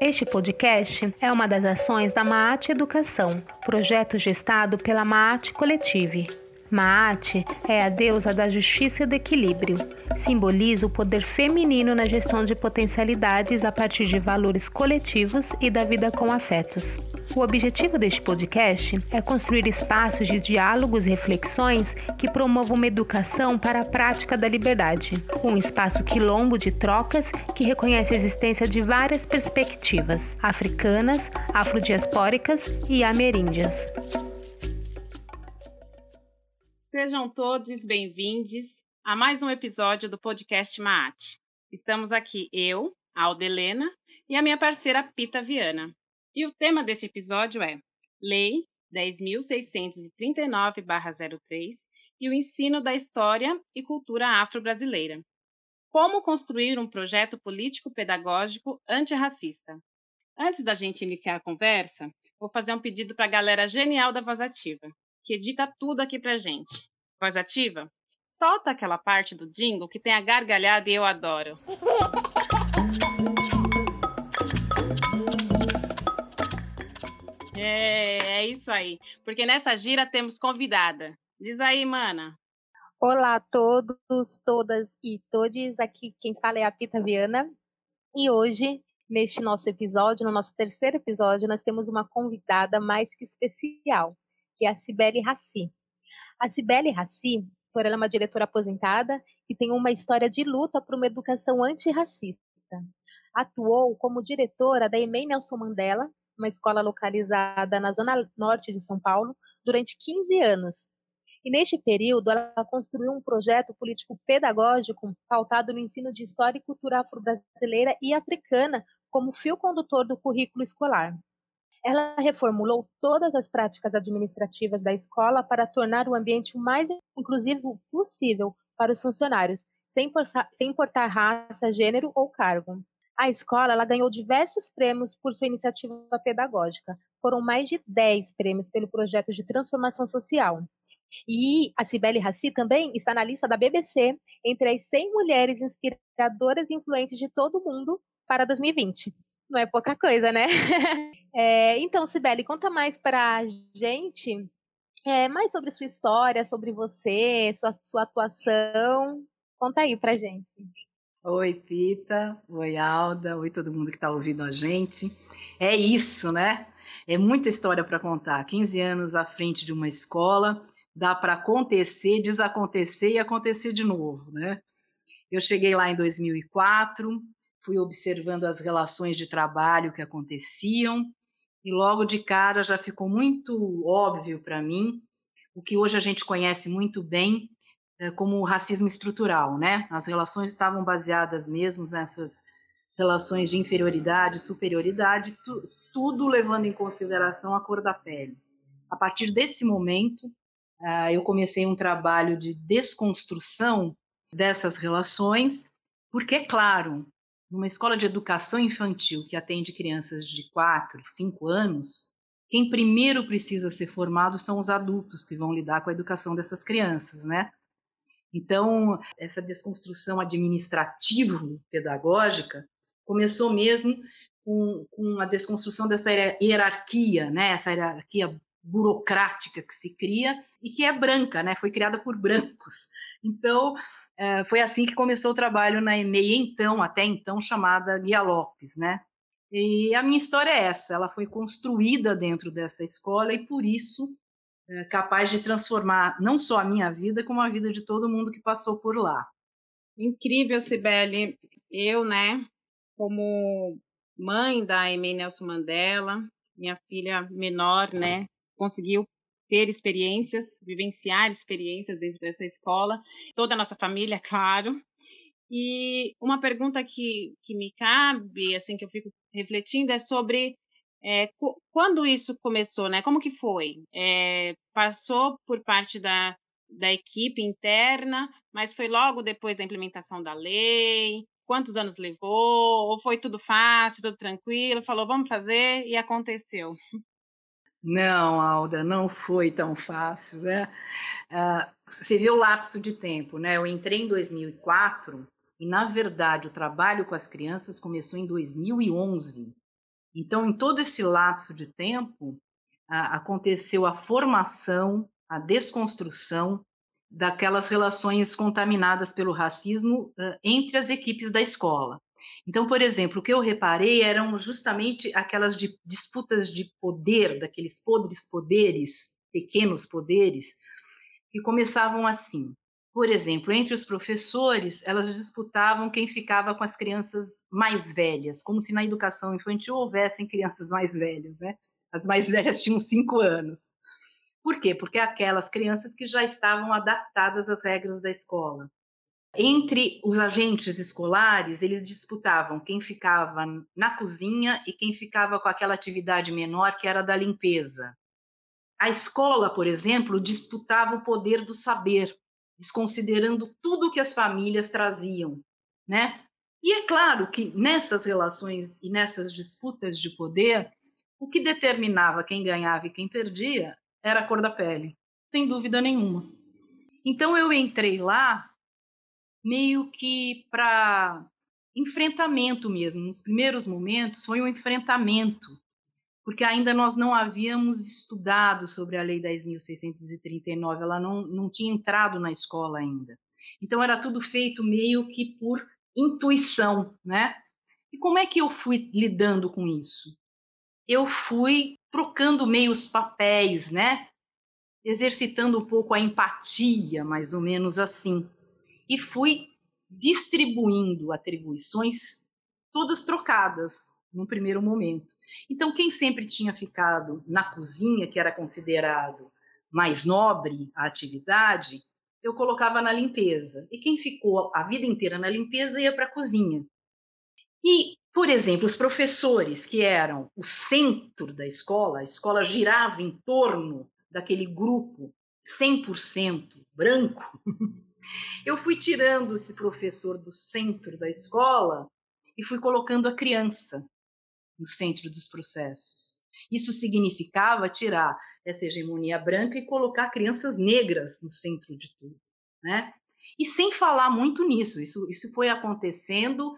Este podcast é uma das ações da Maat Educação, projeto gestado pela Maat Coletive. Maat é a deusa da justiça e do equilíbrio. Simboliza o poder feminino na gestão de potencialidades a partir de valores coletivos e da vida com afetos. O objetivo deste podcast é construir espaços de diálogos e reflexões que promovam uma educação para a prática da liberdade. Um espaço quilombo de trocas que reconhece a existência de várias perspectivas africanas, afrodiaspóricas e ameríndias. Sejam todos bem-vindos a mais um episódio do podcast Maat. Estamos aqui eu, Aldelena, e a minha parceira Pita Viana. E o tema deste episódio é Lei 10.639-03 e o ensino da história e cultura afro-brasileira. Como construir um projeto político-pedagógico antirracista? Antes da gente iniciar a conversa, vou fazer um pedido para a galera genial da Voz Ativa que edita tudo aqui pra gente. Voz ativa? Solta aquela parte do jingle que tem a gargalhada e eu adoro. É, é isso aí. Porque nessa gira temos convidada. Diz aí, mana. Olá a todos, todas e todes. Aqui quem fala é a Pita Viana. E hoje, neste nosso episódio, no nosso terceiro episódio, nós temos uma convidada mais que especial que é a Cibele Raci. A Cibele Raci, por ela é uma diretora aposentada e tem uma história de luta por uma educação antirracista. Atuou como diretora da EMEI Nelson Mandela, uma escola localizada na zona norte de São Paulo, durante 15 anos. E neste período, ela construiu um projeto político-pedagógico pautado no ensino de história e cultura afro-brasileira e africana como fio condutor do currículo escolar. Ela reformulou todas as práticas administrativas da escola para tornar o ambiente o mais inclusivo possível para os funcionários, sem, sem importar raça, gênero ou cargo. A escola ela ganhou diversos prêmios por sua iniciativa pedagógica. Foram mais de 10 prêmios pelo projeto de transformação social. E a Cibele Raci também está na lista da BBC entre as 100 mulheres inspiradoras e influentes de todo o mundo para 2020 não é pouca coisa, né? É, então, Sibeli, conta mais para a gente é, mais sobre sua história, sobre você, sua, sua atuação. Conta aí pra gente. Oi, Pita. Oi, Alda. Oi, todo mundo que está ouvindo a gente. É isso, né? É muita história para contar. 15 anos à frente de uma escola, dá para acontecer, desacontecer e acontecer de novo, né? Eu cheguei lá em 2004, fui observando as relações de trabalho que aconteciam e logo de cara já ficou muito óbvio para mim o que hoje a gente conhece muito bem como o racismo estrutural, né? As relações estavam baseadas mesmo nessas relações de inferioridade, superioridade, tu, tudo levando em consideração a cor da pele. A partir desse momento, uh, eu comecei um trabalho de desconstrução dessas relações, porque, é claro, numa escola de educação infantil que atende crianças de 4, 5 anos, quem primeiro precisa ser formado são os adultos que vão lidar com a educação dessas crianças, né? Então, essa desconstrução administrativo-pedagógica começou mesmo com, com, a desconstrução dessa hierarquia, né? Essa hierarquia burocrática que se cria e que é branca, né? Foi criada por brancos. Então, é, foi assim que começou o trabalho na EMEI, então, até então chamada Guia Lopes, né? E a minha história é essa, ela foi construída dentro dessa escola e por isso capaz de transformar não só a minha vida, como a vida de todo mundo que passou por lá. Incrível, Sibeli. Eu, né, como mãe da Emei Nelson Mandela, minha filha menor, né, conseguiu ter experiências, vivenciar experiências dentro dessa escola, toda a nossa família, claro. E uma pergunta que, que me cabe, assim, que eu fico refletindo, é sobre é, quando isso começou, né? Como que foi? É, passou por parte da, da equipe interna, mas foi logo depois da implementação da lei? Quantos anos levou? Ou foi tudo fácil, tudo tranquilo? Falou, vamos fazer e aconteceu. Não, Alda, não foi tão fácil, né? Uh, você viu o lapso de tempo, né? Eu entrei em 2004 e, na verdade, o trabalho com as crianças começou em 2011. Então, em todo esse lapso de tempo, aconteceu a formação, a desconstrução daquelas relações contaminadas pelo racismo entre as equipes da escola. Então, por exemplo, o que eu reparei eram justamente aquelas de, disputas de poder, daqueles podres poderes, pequenos poderes, que começavam assim. Por exemplo, entre os professores, elas disputavam quem ficava com as crianças mais velhas, como se na educação infantil houvessem crianças mais velhas, né? As mais velhas tinham cinco anos. Por quê? Porque aquelas crianças que já estavam adaptadas às regras da escola. Entre os agentes escolares, eles disputavam quem ficava na cozinha e quem ficava com aquela atividade menor que era da limpeza. A escola, por exemplo, disputava o poder do saber, desconsiderando tudo que as famílias traziam, né? E é claro que nessas relações e nessas disputas de poder, o que determinava quem ganhava e quem perdia era a cor da pele, sem dúvida nenhuma. Então eu entrei lá meio que para enfrentamento mesmo. Nos primeiros momentos foi um enfrentamento, porque ainda nós não havíamos estudado sobre a Lei 10.639, ela não, não tinha entrado na escola ainda. Então era tudo feito meio que por intuição, né? E como é que eu fui lidando com isso? Eu fui trocando meio os papéis, né? Exercitando um pouco a empatia, mais ou menos assim. E fui distribuindo atribuições todas trocadas num primeiro momento. Então, quem sempre tinha ficado na cozinha, que era considerado mais nobre a atividade, eu colocava na limpeza. E quem ficou a vida inteira na limpeza ia para a cozinha. E por exemplo, os professores, que eram o centro da escola, a escola girava em torno daquele grupo 100% branco. Eu fui tirando esse professor do centro da escola e fui colocando a criança no centro dos processos. Isso significava tirar essa hegemonia branca e colocar crianças negras no centro de tudo, né? E sem falar muito nisso, isso, isso foi acontecendo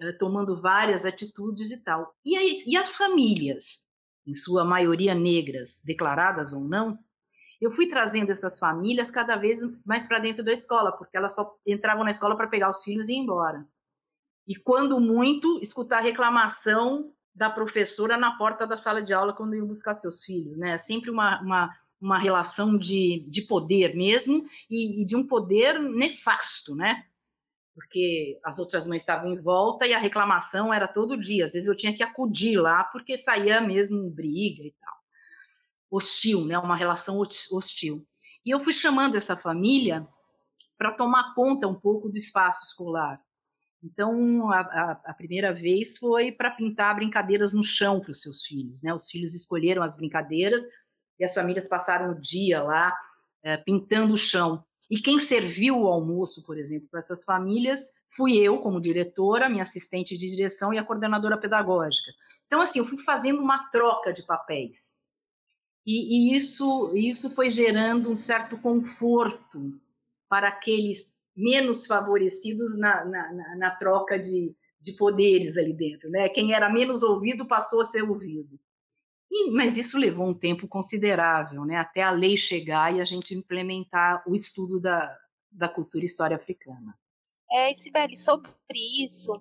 eh, tomando várias atitudes e tal. E, aí, e as famílias, em sua maioria negras, declaradas ou não, eu fui trazendo essas famílias cada vez mais para dentro da escola, porque elas só entravam na escola para pegar os filhos e ir embora. E quando muito, escutar reclamação da professora na porta da sala de aula quando iam buscar seus filhos, né? É sempre uma, uma, uma relação de, de poder mesmo e, e de um poder nefasto, né? porque as outras mães estavam em volta e a reclamação era todo dia. Às vezes eu tinha que acudir lá porque saía mesmo briga e tal. Hostil, né? Uma relação hostil. E eu fui chamando essa família para tomar conta um pouco do espaço escolar. Então, a, a, a primeira vez foi para pintar brincadeiras no chão para os seus filhos. Né? Os filhos escolheram as brincadeiras e as famílias passaram o dia lá é, pintando o chão. E quem serviu o almoço, por exemplo, para essas famílias, fui eu, como diretora, minha assistente de direção e a coordenadora pedagógica. Então, assim, eu fui fazendo uma troca de papéis. E, e isso, isso foi gerando um certo conforto para aqueles menos favorecidos na, na, na, na troca de, de poderes ali dentro. Né? Quem era menos ouvido passou a ser ouvido. E, mas isso levou um tempo considerável, né, até a lei chegar e a gente implementar o estudo da, da cultura e história africana. É, Sibeli, sobre isso,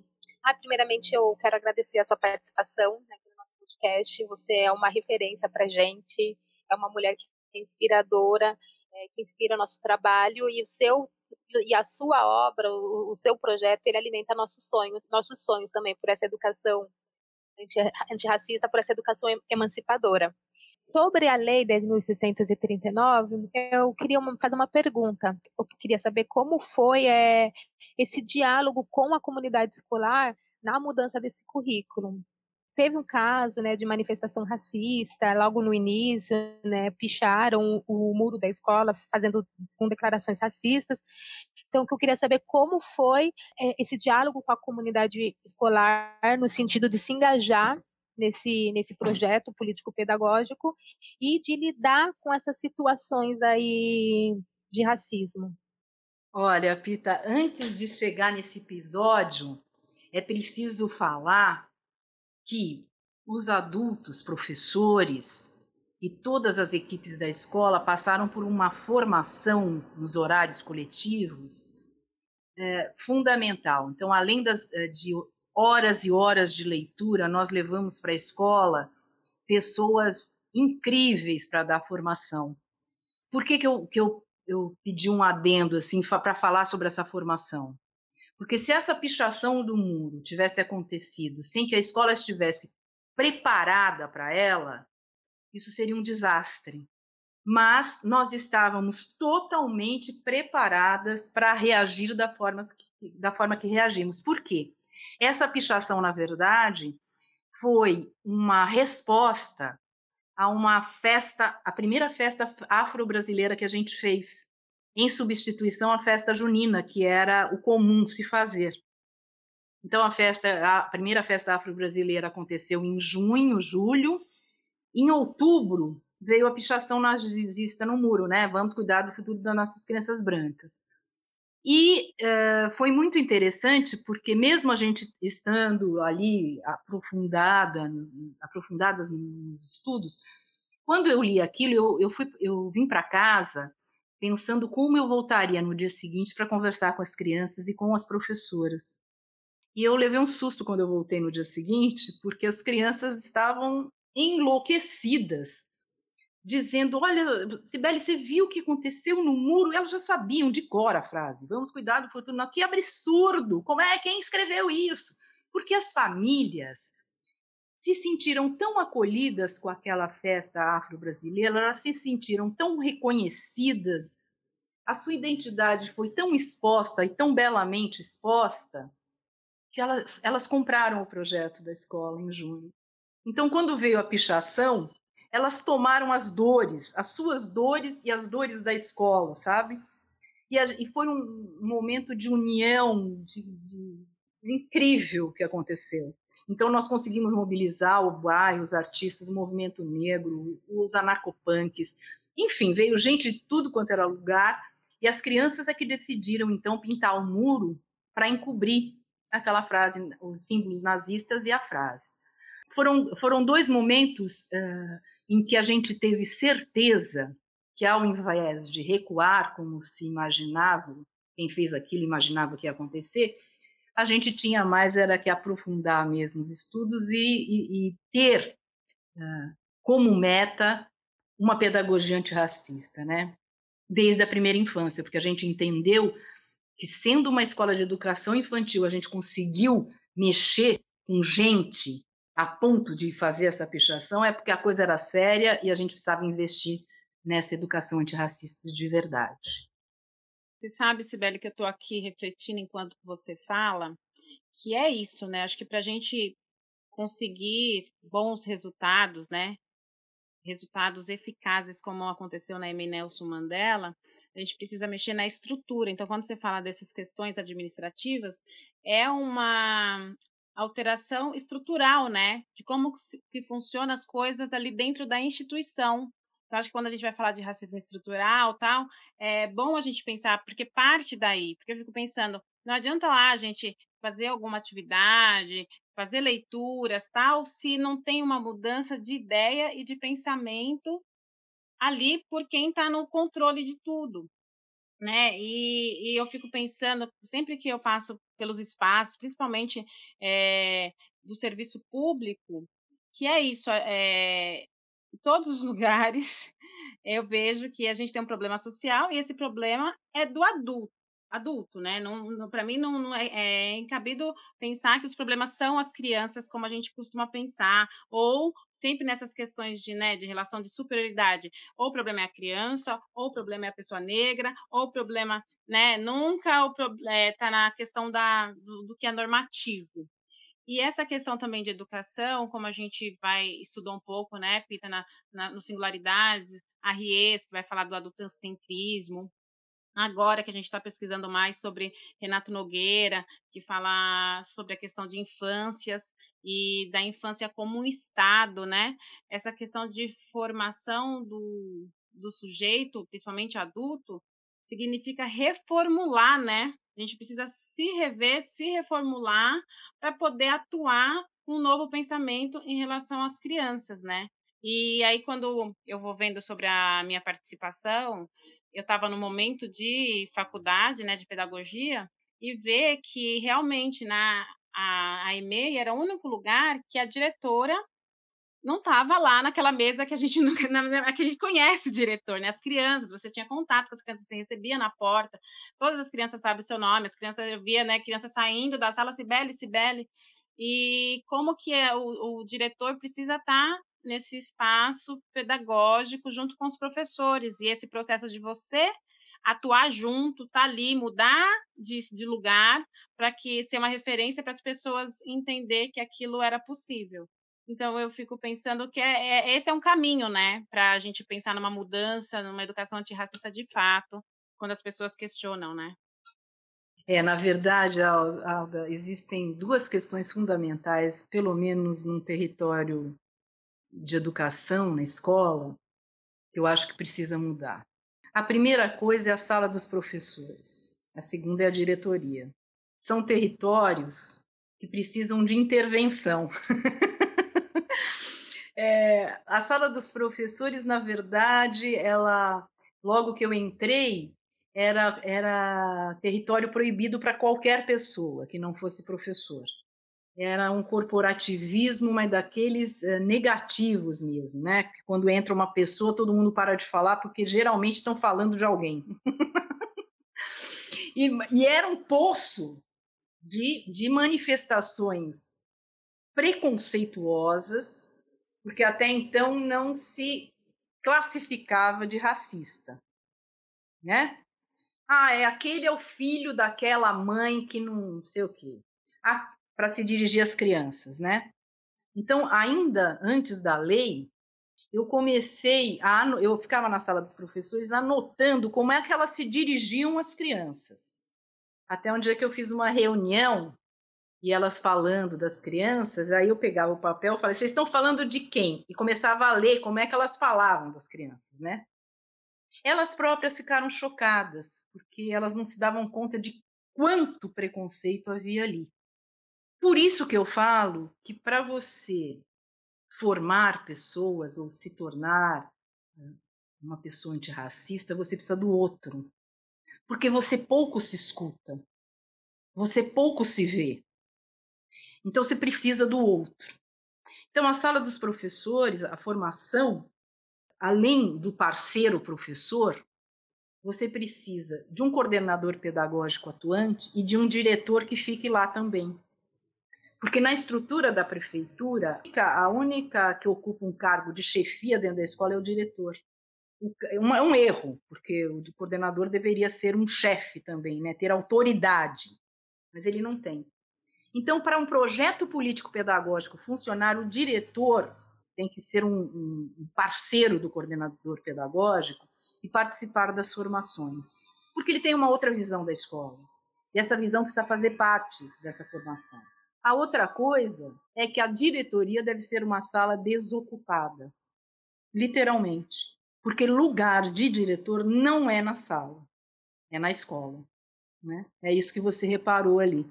ah, primeiramente eu quero agradecer a sua participação né, no nosso podcast. Você é uma referência para gente, é uma mulher que é inspiradora, é, que inspira o nosso trabalho e o seu e a sua obra, o, o seu projeto, ele alimenta nossos sonhos, nossos sonhos também por essa educação antirracista por essa educação emancipadora. Sobre a Lei 10.639, eu queria fazer uma pergunta. Eu queria saber como foi é, esse diálogo com a comunidade escolar na mudança desse currículo teve um caso né, de manifestação racista logo no início, né, picharam o, o muro da escola fazendo com declarações racistas. Então, o que eu queria saber como foi é, esse diálogo com a comunidade escolar no sentido de se engajar nesse, nesse projeto político-pedagógico e de lidar com essas situações aí de racismo. Olha, Pita, antes de chegar nesse episódio, é preciso falar que os adultos, professores e todas as equipes da escola passaram por uma formação nos horários coletivos é, fundamental. Então, além das, é, de horas e horas de leitura, nós levamos para a escola pessoas incríveis para dar formação. Por que, que, eu, que eu, eu pedi um adendo assim para falar sobre essa formação? Porque se essa pichação do muro tivesse acontecido sem que a escola estivesse preparada para ela, isso seria um desastre. Mas nós estávamos totalmente preparadas para reagir da forma, que, da forma que reagimos. Por quê? Essa pichação, na verdade, foi uma resposta a uma festa, a primeira festa afro-brasileira que a gente fez, em substituição à festa junina, que era o comum se fazer. Então a festa, a primeira festa afro-brasileira aconteceu em junho, julho. Em outubro veio a pichação nazista no muro, né? Vamos cuidar do futuro das nossas crianças brancas. E uh, foi muito interessante porque mesmo a gente estando ali aprofundada, aprofundadas nos estudos, quando eu li aquilo, eu, eu, fui, eu vim para casa pensando como eu voltaria no dia seguinte para conversar com as crianças e com as professoras. E eu levei um susto quando eu voltei no dia seguinte, porque as crianças estavam enlouquecidas dizendo: Olha, Sibeli, você viu o que aconteceu no muro? Elas já sabiam de cor a frase: Vamos cuidar do futuro. Que absurdo! Como é? Quem escreveu isso? Porque as famílias se sentiram tão acolhidas com aquela festa afro-brasileira, elas se sentiram tão reconhecidas, a sua identidade foi tão exposta e tão belamente exposta, que elas, elas compraram o projeto da escola em junho. Então, quando veio a pichação, elas tomaram as dores, as suas dores e as dores da escola, sabe? E, a, e foi um momento de união, de, de, incrível que aconteceu. Então, nós conseguimos mobilizar o bairro, os artistas, o movimento negro, os anarcopunks, enfim, veio gente de tudo quanto era lugar, e as crianças é que decidiram, então, pintar o muro para encobrir aquela frase, os símbolos nazistas e a frase. Foram, foram dois momentos uh, em que a gente teve certeza que, ao invés de recuar como se imaginava, quem fez aquilo imaginava que ia acontecer, a gente tinha mais era que aprofundar mesmo os estudos e, e, e ter uh, como meta uma pedagogia antirracista, né? Desde a primeira infância, porque a gente entendeu que sendo uma escola de educação infantil, a gente conseguiu mexer com gente a ponto de fazer essa pichação é porque a coisa era séria e a gente precisava investir nessa educação antirracista de verdade. Você sabe, Sibeli, que eu estou aqui refletindo enquanto você fala, que é isso, né? Acho que para a gente conseguir bons resultados, né? Resultados eficazes, como aconteceu na M. Nelson Mandela, a gente precisa mexer na estrutura. Então, quando você fala dessas questões administrativas, é uma alteração estrutural, né? De como que funcionam as coisas ali dentro da instituição. Então, acho que quando a gente vai falar de racismo estrutural tal, é bom a gente pensar, porque parte daí, porque eu fico pensando, não adianta lá a gente fazer alguma atividade, fazer leituras, tal, se não tem uma mudança de ideia e de pensamento ali por quem está no controle de tudo né? E, e, eu fico pensando, sempre que eu passo pelos espaços, principalmente é, do serviço público, que é isso, é, todos os lugares eu vejo que a gente tem um problema social e esse problema é do adulto adulto, né? Para mim não, não é, é encabido pensar que os problemas são as crianças, como a gente costuma pensar, ou sempre nessas questões de, né, de relação de superioridade, ou o problema é a criança, ou o problema é a pessoa negra, ou o problema, né? Nunca o é, tá na questão da do, do que é normativo. E essa questão também de educação, como a gente vai estudar um pouco, né, Pita, na, na, no Singularidades, a Ries, que vai falar do adultocentrismo, agora que a gente está pesquisando mais sobre Renato Nogueira, que fala sobre a questão de infâncias e da infância como um estado, né? Essa questão de formação do, do sujeito, principalmente adulto, significa reformular, né? A gente precisa se rever, se reformular para poder atuar um novo pensamento em relação às crianças, né? E aí, quando eu vou vendo sobre a minha participação, eu estava no momento de faculdade, né, de pedagogia, e ver que realmente na a, a EMEI era o único lugar que a diretora não estava lá naquela mesa que a gente na, que a gente conhece o diretor, né? As crianças, você tinha contato com as crianças, você recebia na porta, todas as crianças sabem o seu nome, as crianças eu via, né, crianças saindo da sala, Sibeli, Sibeli, e como que é, o, o diretor precisa estar tá nesse espaço pedagógico junto com os professores, e esse processo de você atuar junto, tá ali, mudar de, de lugar para que ser uma referência para as pessoas entender que aquilo era possível. Então eu fico pensando que é, é esse é um caminho, né, para a gente pensar numa mudança, numa educação antirracista de fato, quando as pessoas questionam, né? É, na verdade, Alda, existem duas questões fundamentais, pelo menos num território de educação na escola, que eu acho que precisa mudar. A primeira coisa é a sala dos professores, a segunda é a diretoria. São territórios que precisam de intervenção. é, a sala dos professores, na verdade, ela, logo que eu entrei, era, era território proibido para qualquer pessoa que não fosse professor era um corporativismo, mas daqueles uh, negativos mesmo, né? Quando entra uma pessoa, todo mundo para de falar, porque geralmente estão falando de alguém. e, e, era um poço de, de manifestações preconceituosas, porque até então não se classificava de racista, né? Ah, é aquele é o filho daquela mãe que não sei o quê. Ah, para se dirigir às crianças, né? Então, ainda antes da lei, eu comecei a eu ficava na sala dos professores anotando como é que elas se dirigiam às crianças. Até um dia que eu fiz uma reunião e elas falando das crianças, aí eu pegava o papel e falei: "Vocês estão falando de quem?" E começava a ler como é que elas falavam das crianças, né? Elas próprias ficaram chocadas, porque elas não se davam conta de quanto preconceito havia ali. Por isso que eu falo que para você formar pessoas ou se tornar uma pessoa antirracista, você precisa do outro. Porque você pouco se escuta, você pouco se vê. Então você precisa do outro. Então a sala dos professores, a formação, além do parceiro professor, você precisa de um coordenador pedagógico atuante e de um diretor que fique lá também. Porque na estrutura da prefeitura, a única que ocupa um cargo de chefia dentro da escola é o diretor. É um erro, porque o coordenador deveria ser um chefe também, né? ter autoridade, mas ele não tem. Então, para um projeto político-pedagógico funcionar, o diretor tem que ser um, um parceiro do coordenador pedagógico e participar das formações, porque ele tem uma outra visão da escola. E essa visão precisa fazer parte dessa formação. A outra coisa é que a diretoria deve ser uma sala desocupada, literalmente, porque lugar de diretor não é na sala, é na escola. Né? É isso que você reparou ali.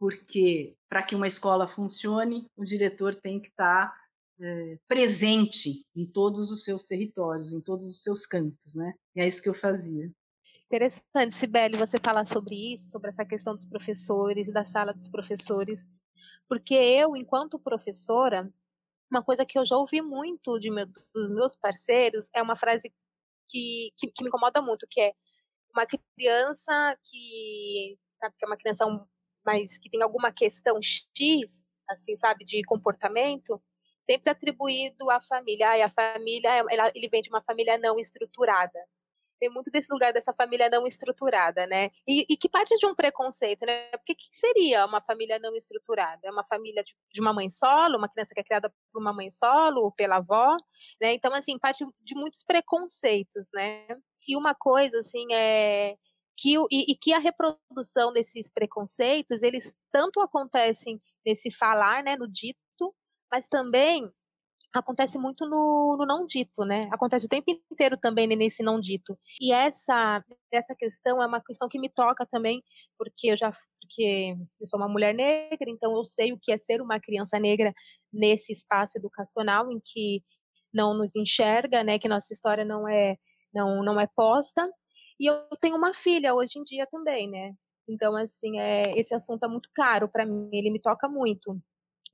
Porque para que uma escola funcione, o diretor tem que estar tá, é, presente em todos os seus territórios, em todos os seus cantos. Né? E é isso que eu fazia. Interessante, Sibeli, você falar sobre isso, sobre essa questão dos professores, da sala dos professores, porque eu, enquanto professora, uma coisa que eu já ouvi muito de meu, dos meus parceiros é uma frase que, que, que, me incomoda muito, que é uma criança que, sabe, que é uma criança mas que tem alguma questão X, assim, sabe, de comportamento, sempre atribuído à família. A família, ela, ele vem de uma família não estruturada vem muito desse lugar dessa família não estruturada, né? E, e que parte de um preconceito, né? Porque que seria uma família não estruturada? É uma família de, de uma mãe solo, uma criança que é criada por uma mãe solo ou pela avó, né? Então, assim, parte de muitos preconceitos, né? E uma coisa, assim, é que, e, e, que a reprodução desses preconceitos, eles tanto acontecem nesse falar, né, no dito, mas também acontece muito no, no, não dito, né? Acontece o tempo inteiro também nesse não dito. E essa essa questão é uma questão que me toca também, porque eu já porque eu sou uma mulher negra, então eu sei o que é ser uma criança negra nesse espaço educacional em que não nos enxerga, né? Que nossa história não é não não é posta. E eu tenho uma filha hoje em dia também, né? Então assim, é, esse assunto é muito caro para mim, ele me toca muito.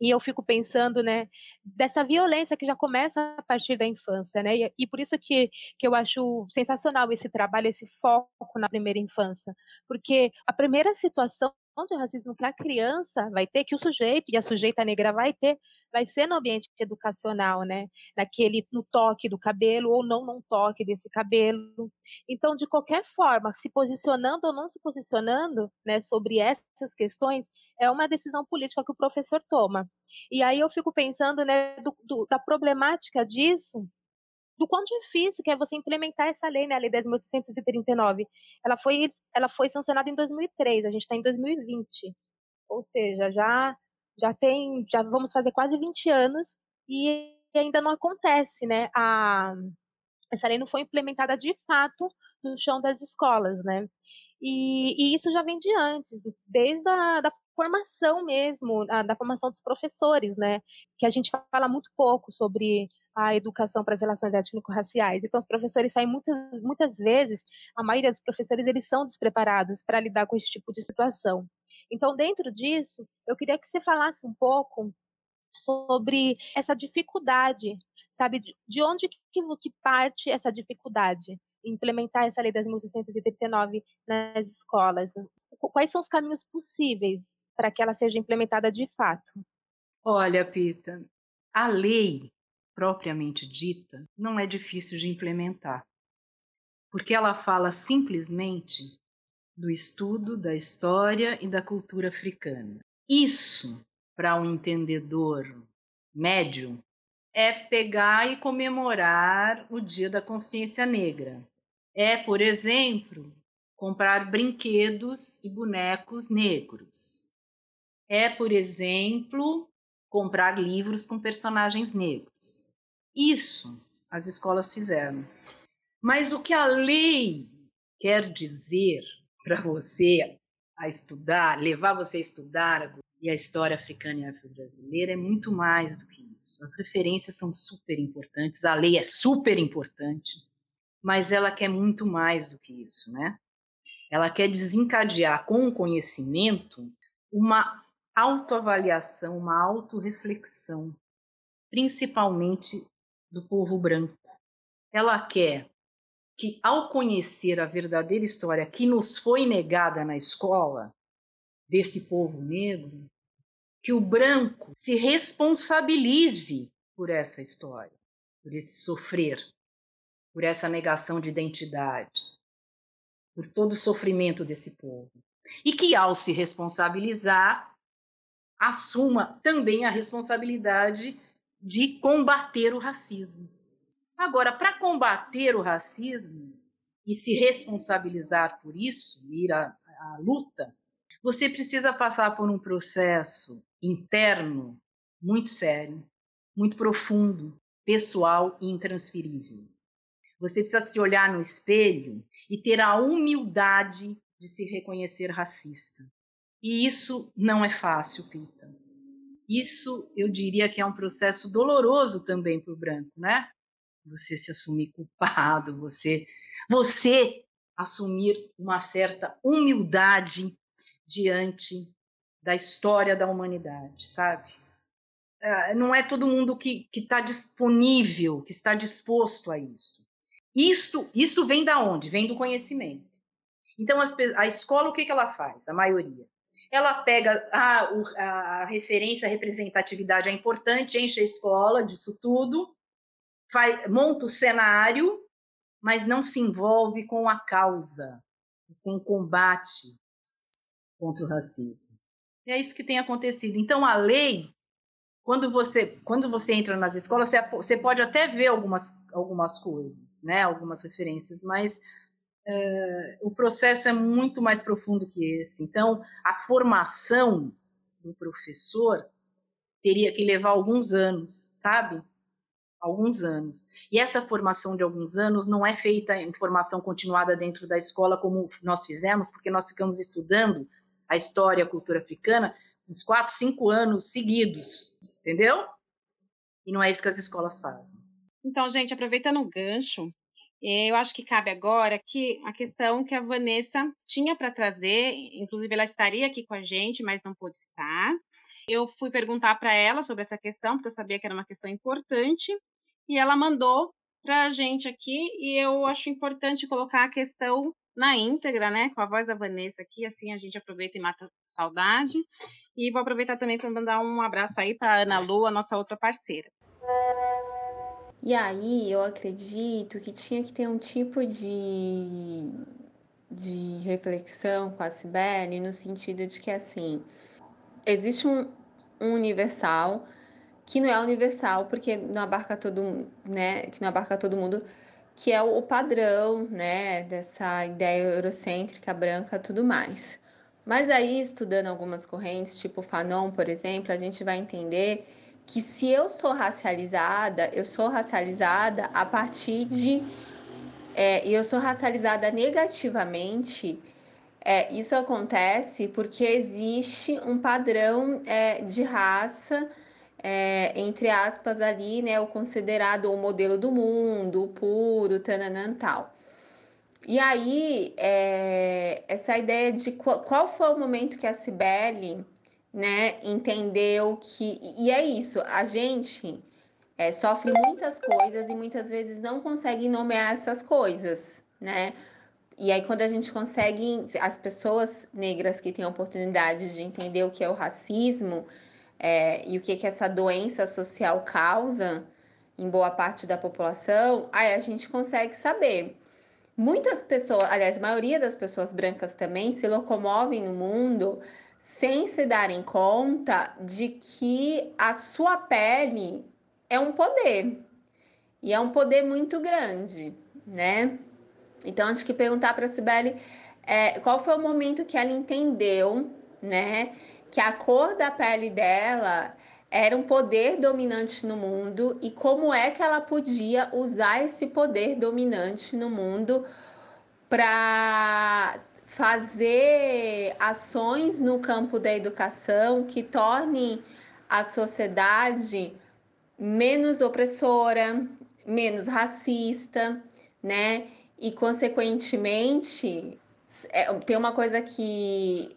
E eu fico pensando, né, dessa violência que já começa a partir da infância, né? E, e, por isso que, que eu acho sensacional esse trabalho, esse foco na primeira infância. Porque a primeira situação de racismo que a criança vai ter, que o sujeito e a sujeita negra vai ter, vai ser no ambiente educacional, né? Naquele, no toque do cabelo ou não no toque desse cabelo. Então, de qualquer forma, se posicionando ou não se posicionando, né, sobre essas questões, é uma decisão política que o professor toma. E aí eu fico pensando, né, do, do, da problemática disso do quão difícil que é você implementar essa lei, né, a Lei 10.639. Ela foi, ela foi sancionada em 2003, a gente está em 2020. Ou seja, já, já tem, já vamos fazer quase 20 anos e ainda não acontece, né? A, essa lei não foi implementada de fato no chão das escolas, né? E, e isso já vem de antes, desde a da formação mesmo, a, da formação dos professores, né? Que a gente fala muito pouco sobre a educação para as relações étnico-raciais. Então, os professores saem muitas, muitas vezes, a maioria dos professores, eles são despreparados para lidar com esse tipo de situação. Então, dentro disso, eu queria que você falasse um pouco sobre essa dificuldade, sabe, de onde que, parte essa dificuldade em implementar essa lei das 1839 nas escolas? Quais são os caminhos possíveis para que ela seja implementada de fato? Olha, Pita, a lei propriamente dita não é difícil de implementar, porque ela fala simplesmente do estudo da história e da cultura africana. Isso, para um entendedor médio, é pegar e comemorar o Dia da Consciência Negra. É, por exemplo, comprar brinquedos e bonecos negros. É, por exemplo, comprar livros com personagens negros. Isso as escolas fizeram. Mas o que a lei quer dizer para você a estudar, levar você a estudar e a história africana e afro-brasileira é muito mais do que isso. As referências são super importantes, a lei é super importante, mas ela quer muito mais do que isso, né? Ela quer desencadear com o conhecimento uma autoavaliação, uma autorreflexão, principalmente do povo branco. Ela quer que, ao conhecer a verdadeira história que nos foi negada na escola, desse povo negro, que o branco se responsabilize por essa história, por esse sofrer, por essa negação de identidade, por todo o sofrimento desse povo. E que, ao se responsabilizar, assuma também a responsabilidade de combater o racismo. Agora, para combater o racismo e se responsabilizar por isso, ir à, à luta, você precisa passar por um processo interno muito sério, muito profundo, pessoal e intransferível. Você precisa se olhar no espelho e ter a humildade de se reconhecer racista. E isso não é fácil, Pita. Isso eu diria que é um processo doloroso também para o branco, né? Você se assumir culpado, você, você assumir uma certa humildade diante da história da humanidade, sabe? É, não é todo mundo que está disponível, que está disposto a isso. Isto, isso vem da onde? Vem do conhecimento. Então, as, a escola, o que, que ela faz? A maioria ela pega ah, a referência, a representatividade é importante, enche a escola disso tudo, faz, monta o cenário, mas não se envolve com a causa, com o combate contra o racismo. E é isso que tem acontecido. Então, a lei, quando você, quando você entra nas escolas, você, você pode até ver algumas, algumas coisas, né? algumas referências, mas é, o processo é muito mais profundo que esse. Então, a formação do professor teria que levar alguns anos, sabe? Alguns anos. E essa formação de alguns anos não é feita em formação continuada dentro da escola, como nós fizemos, porque nós ficamos estudando a história, a cultura africana, uns quatro, cinco anos seguidos, entendeu? E não é isso que as escolas fazem. Então, gente, aproveitando o gancho, eh, eu acho que cabe agora que a questão que a Vanessa tinha para trazer, inclusive ela estaria aqui com a gente, mas não pôde estar. Eu fui perguntar para ela sobre essa questão, porque eu sabia que era uma questão importante, e ela mandou para a gente aqui, e eu acho importante colocar a questão na íntegra, né, com a voz da Vanessa aqui, assim a gente aproveita e mata saudade. E vou aproveitar também para mandar um abraço aí para Ana Lu, a nossa outra parceira. E aí eu acredito que tinha que ter um tipo de, de reflexão com a Cibele no sentido de que assim existe um, um universal que não é universal porque não abarca todo, né, que não abarca todo mundo, que é o padrão, né, dessa ideia eurocêntrica branca, tudo mais. Mas aí estudando algumas correntes, tipo Fanon, por exemplo, a gente vai entender que se eu sou racializada, eu sou racializada a partir de é, eu sou racializada negativamente é, isso acontece porque existe um padrão é, de raça, é, entre aspas, ali, né, o considerado o modelo do mundo, o puro, tananantal. E aí, é, essa ideia de qual, qual, foi o momento que a Cibele né, entendeu que. E é isso, a gente é, sofre muitas coisas e muitas vezes não consegue nomear essas coisas, né? E aí, quando a gente consegue, as pessoas negras que têm a oportunidade de entender o que é o racismo é, e o que, que essa doença social causa em boa parte da população, aí a gente consegue saber. Muitas pessoas, aliás, a maioria das pessoas brancas também se locomovem no mundo sem se darem conta de que a sua pele é um poder. E é um poder muito grande, né? Então, acho que perguntar para a Sibeli é, qual foi o momento que ela entendeu, né, que a cor da pele dela era um poder dominante no mundo e como é que ela podia usar esse poder dominante no mundo para fazer ações no campo da educação que tornem a sociedade menos opressora, menos racista, né? e, consequentemente, é, tem uma coisa que,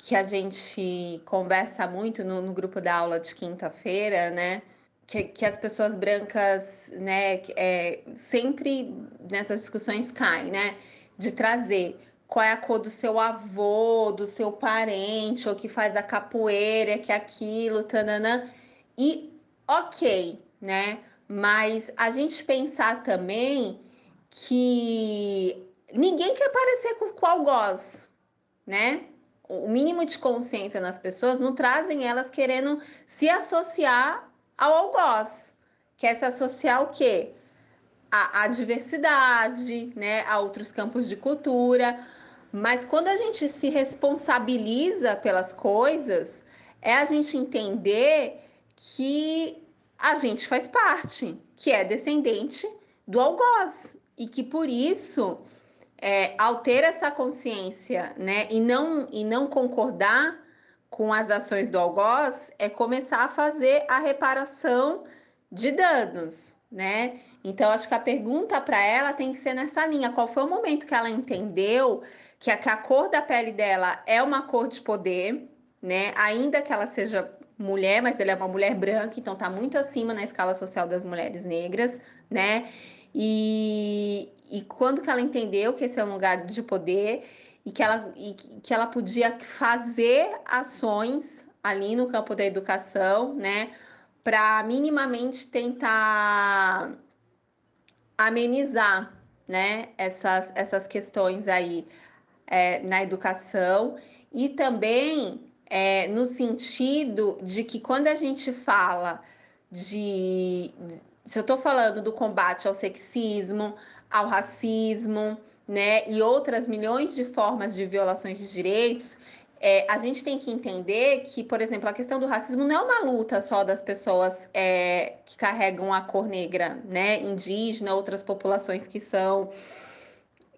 que a gente conversa muito no, no grupo da aula de quinta-feira, né? Que, que, as pessoas brancas, né, é, sempre nessas discussões caem, né? De trazer qual é a cor do seu avô, do seu parente, ou que faz a capoeira, que é aquilo, tananã. E ok, né? Mas a gente pensar também que ninguém quer parecer com o algoz, né? O mínimo de consciência nas pessoas não trazem elas querendo se associar ao algoz. Quer se associar o quê? A, a diversidade, né? A outros campos de cultura. Mas quando a gente se responsabiliza pelas coisas, é a gente entender que a gente faz parte, que é descendente do algoz e que por isso, é, ao ter essa consciência, né, e não, e não concordar com as ações do algoz, é começar a fazer a reparação de danos, né? Então, acho que a pergunta para ela tem que ser nessa linha: qual foi o momento que ela entendeu que a, que a cor da pele dela é uma cor de poder, né? Ainda que ela seja mulher, mas ela é uma mulher branca, então está muito acima na escala social das mulheres negras, né? E, e quando que ela entendeu que esse é um lugar de poder e que ela, e que ela podia fazer ações ali no campo da educação, né, para minimamente tentar amenizar, né, essas, essas questões aí é, na educação. E também é, no sentido de que quando a gente fala de, se eu estou falando do combate ao sexismo, ao racismo, né, e outras milhões de formas de violações de direitos, é, a gente tem que entender que, por exemplo, a questão do racismo não é uma luta só das pessoas é, que carregam a cor negra, né? Indígena, outras populações que são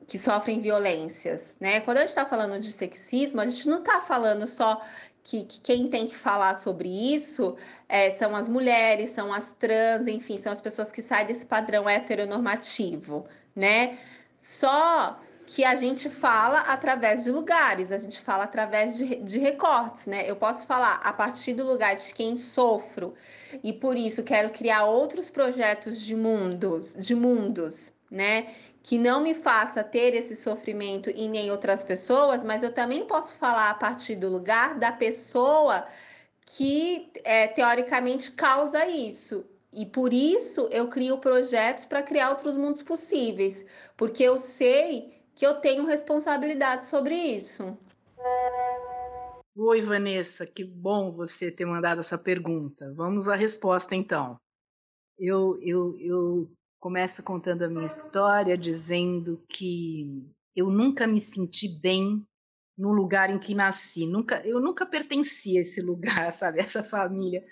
que sofrem violências, né? Quando a gente está falando de sexismo, a gente não está falando só que, que, quem tem que falar sobre isso é, são as mulheres, são as trans, enfim, são as pessoas que saem desse padrão heteronormativo, né? Só que a gente fala através de lugares, a gente fala através de, de recortes, né? Eu posso falar a partir do lugar de quem sofro e por isso quero criar outros projetos de mundos, de mundos, né? Que não me faça ter esse sofrimento e nem outras pessoas, mas eu também posso falar a partir do lugar da pessoa que é, teoricamente causa isso. E por isso eu crio projetos para criar outros mundos possíveis, porque eu sei que eu tenho responsabilidade sobre isso. Oi, Vanessa, que bom você ter mandado essa pergunta. Vamos à resposta então. Eu, eu, eu começo contando a minha história dizendo que eu nunca me senti bem no lugar em que nasci. Nunca, eu nunca pertenci a esse lugar, sabe, essa família.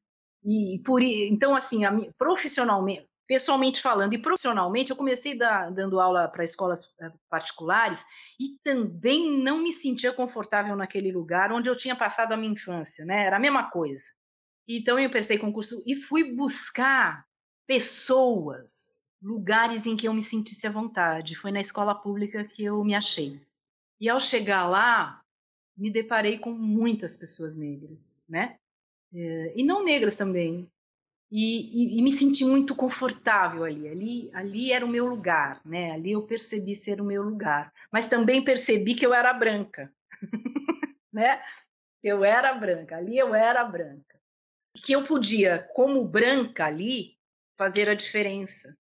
E por então assim, a, profissionalmente, pessoalmente falando e profissionalmente, eu comecei da, dando aula para escolas eh, particulares e também não me sentia confortável naquele lugar onde eu tinha passado a minha infância, né? Era a mesma coisa. Então eu prestei concurso e fui buscar pessoas, lugares em que eu me sentisse à vontade. Foi na escola pública que eu me achei. E ao chegar lá, me deparei com muitas pessoas negras, né? É, e não negras também, e, e, e, me senti muito confortável ali. ali. Ali era o meu lugar, né? Ali eu percebi ser o meu lugar. Mas também percebi que eu era branca, né? Eu era branca, ali eu era branca. Que eu podia, como branca ali, fazer a diferença.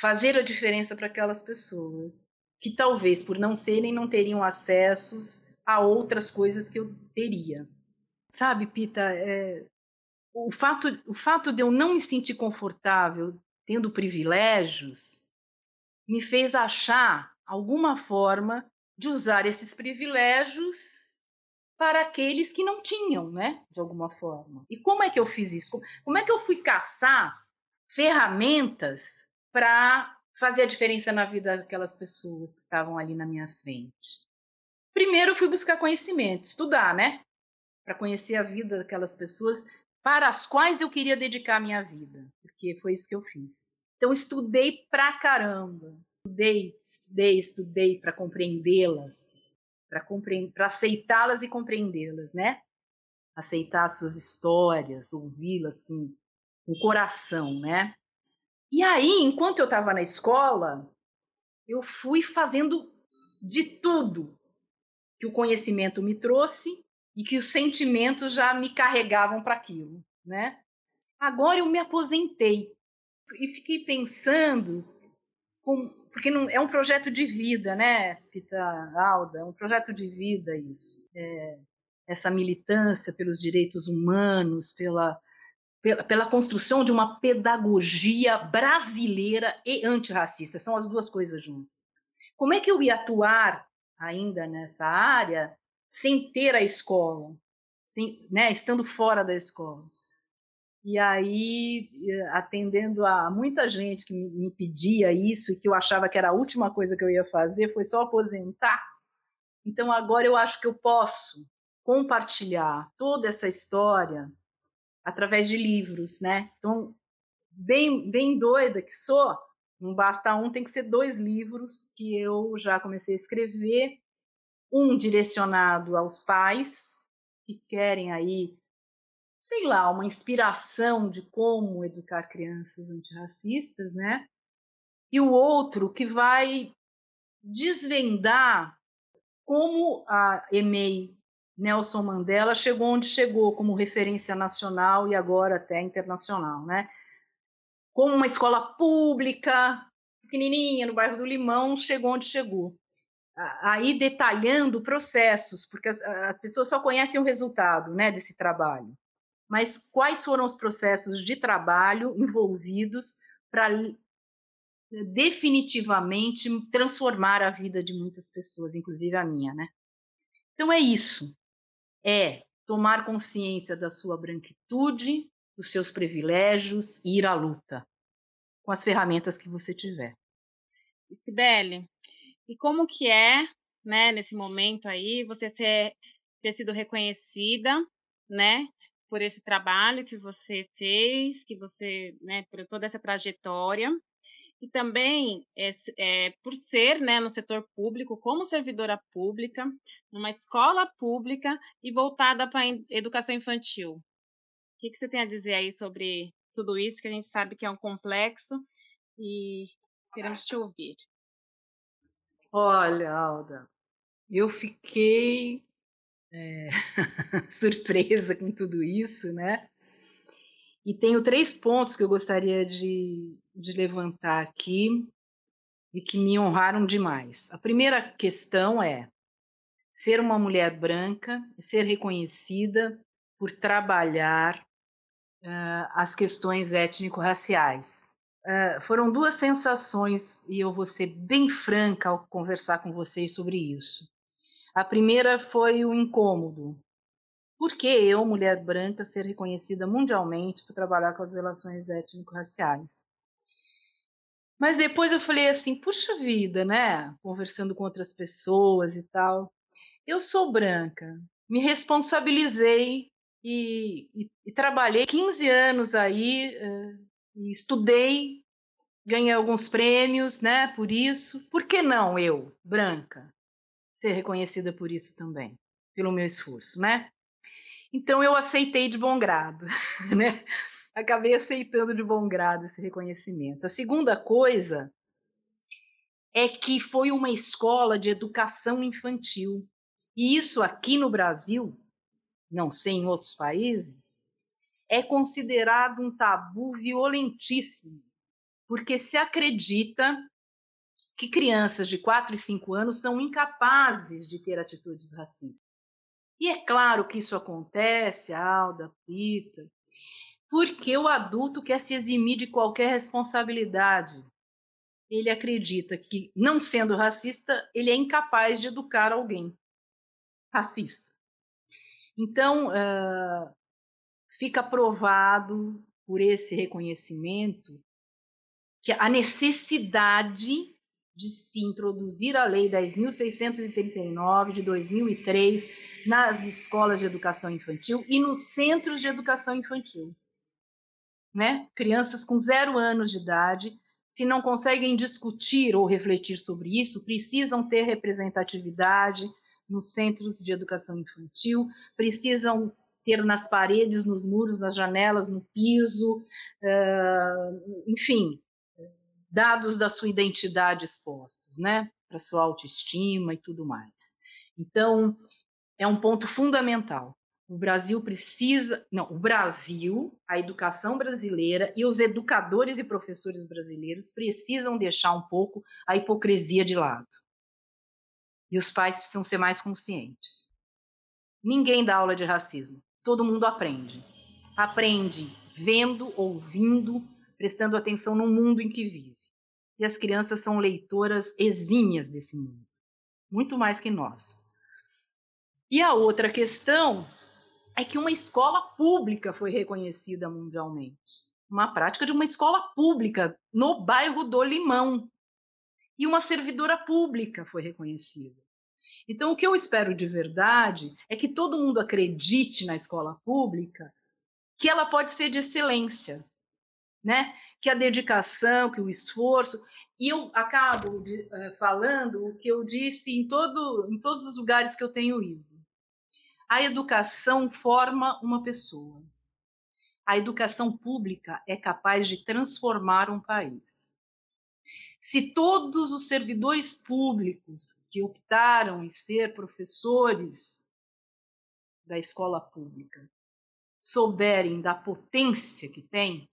Fazer a diferença para aquelas pessoas que talvez por não serem não teriam acessos a outras coisas que eu teria. Sabe, Pita, é, o fato, o fato de eu não me sentir confortável tendo privilégios me fez achar alguma forma de usar esses privilégios para aqueles que não tinham, né? De alguma forma. E como é que eu fiz isso? Como é que eu fui caçar ferramentas para fazer a diferença na vida daquelas pessoas que estavam ali na minha frente? Primeiro, fui buscar conhecimento, estudar, né? Para conhecer a vida daquelas pessoas para as quais eu queria dedicar a minha vida, porque foi isso que eu fiz. Então, estudei pra caramba. Estudei, estudei, estudei para compreendê-las, para compreend aceitá-las e compreendê-las, né? Aceitar suas histórias, ouvi-las com o coração, né? E aí, enquanto eu estava na escola, eu fui fazendo de tudo que o conhecimento me trouxe e que os sentimentos já me carregavam para aquilo, né? Agora eu me aposentei e fiquei pensando, com, porque não, é um projeto de vida, né, Pita Alda? É um projeto de vida isso. É, essa militância pelos direitos humanos, pela, pela, pela, construção de uma pedagogia brasileira e antirracista. São as duas coisas juntas. Como é que eu ia atuar ainda nessa área sem ter a escola, sem, né, estando fora da escola. E aí, eh, atendendo a muita gente que me pedia isso e que eu achava que era a última coisa que eu ia fazer, foi só aposentar. Então, agora eu acho que eu posso compartilhar toda essa história através de livros, né? Então, bem, bem doida que sou, não basta um, tem que ser dois livros que eu já comecei a escrever um direcionado aos pais que querem aí, sei lá, uma inspiração de como educar crianças antirracistas, né? E o outro que vai desvendar como a EMEI Nelson Mandela chegou onde chegou como referência nacional e agora até internacional, né? Como uma escola pública, pequenininha, no bairro do Limão, chegou onde chegou aí detalhando processos, porque as, as, pessoas só conhecem o resultado né, desse trabalho. Mas quais foram os processos de trabalho envolvidos para definitivamente transformar a vida de muitas pessoas, inclusive a minha, né? Então é isso. É tomar consciência da sua branquitude, dos seus privilégios e ir à luta com as ferramentas que você tiver. Sibeli, e como que é, né, nesse momento aí, você ser, ter sido reconhecida, né, por esse trabalho que você fez, que você, né, por toda essa trajetória, e também é, é, por ser né, no setor público, como servidora pública, numa escola pública e voltada para a educação infantil. O que, que você tem a dizer aí sobre tudo isso, que a gente sabe que é um complexo e queremos te ouvir. Olha, Alda, eu fiquei é, surpresa com tudo isso, né? E tenho três pontos que eu gostaria de, de levantar aqui e que me honraram demais. A primeira questão é ser uma mulher branca, ser reconhecida por trabalhar uh, as questões étnico-raciais. Uh, foram duas sensações, e eu vou ser bem franca ao conversar com vocês sobre isso. A primeira foi o incômodo, por que eu, mulher branca, ser reconhecida mundialmente por trabalhar com as relações étnico-raciais? Mas depois eu falei assim, puxa vida, né? Conversando com outras pessoas e tal. Eu sou branca, me responsabilizei e, e, e trabalhei 15 anos aí, uh, e estudei, ganhei alguns prêmios, né? Por isso. Por que não eu, branca, ser reconhecida por isso também? Pelo meu esforço, né? Então eu aceitei de bom grado, né? Acabei aceitando de bom grado esse reconhecimento. A segunda coisa é que foi uma escola de educação infantil. E isso aqui no Brasil, não sei em outros países, é considerado um tabu violentíssimo, porque se acredita que crianças de 4 e 5 anos são incapazes de ter atitudes racistas. E é claro que isso acontece, Alda, Pita, porque o adulto quer se eximir de qualquer responsabilidade. Ele acredita que, não sendo racista, ele é incapaz de educar alguém racista. Então, uh, fica provado por esse reconhecimento que a necessidade de se introduzir a Lei 10.639 de 2003 nas escolas de educação infantil e nos centros de educação infantil. Né? Crianças com zero anos de idade, se não conseguem discutir ou refletir sobre isso, precisam ter representatividade nos centros de educação infantil, precisam ter nas paredes, nos muros, nas janelas, no piso, enfim, dados da sua identidade expostos, né? Para sua autoestima e tudo mais. Então, é um ponto fundamental. O Brasil precisa, não, o Brasil, a educação brasileira e os educadores e professores brasileiros precisam deixar um pouco a hipocrisia de lado. E os pais precisam ser mais conscientes. Ninguém dá aula de racismo, todo mundo aprende. Aprende vendo, ouvindo, prestando atenção no mundo em que vive. E as crianças são leitoras exímias desse mundo, muito mais que nós. E a outra questão é que uma escola pública foi reconhecida mundialmente. Uma prática de uma escola pública no bairro do Limão. E uma servidora pública foi reconhecida. Então, o que eu espero de verdade é que todo mundo acredite na escola pública, que ela pode ser de excelência, né? Que a dedicação, que o esforço. E eu acabo de, uh, falando o que eu disse em, todo, em todos os lugares que eu tenho ido. A educação forma uma pessoa. A educação pública é capaz de transformar um país. Se todos os servidores públicos que optaram em ser professores da escola pública souberem da potência que tem,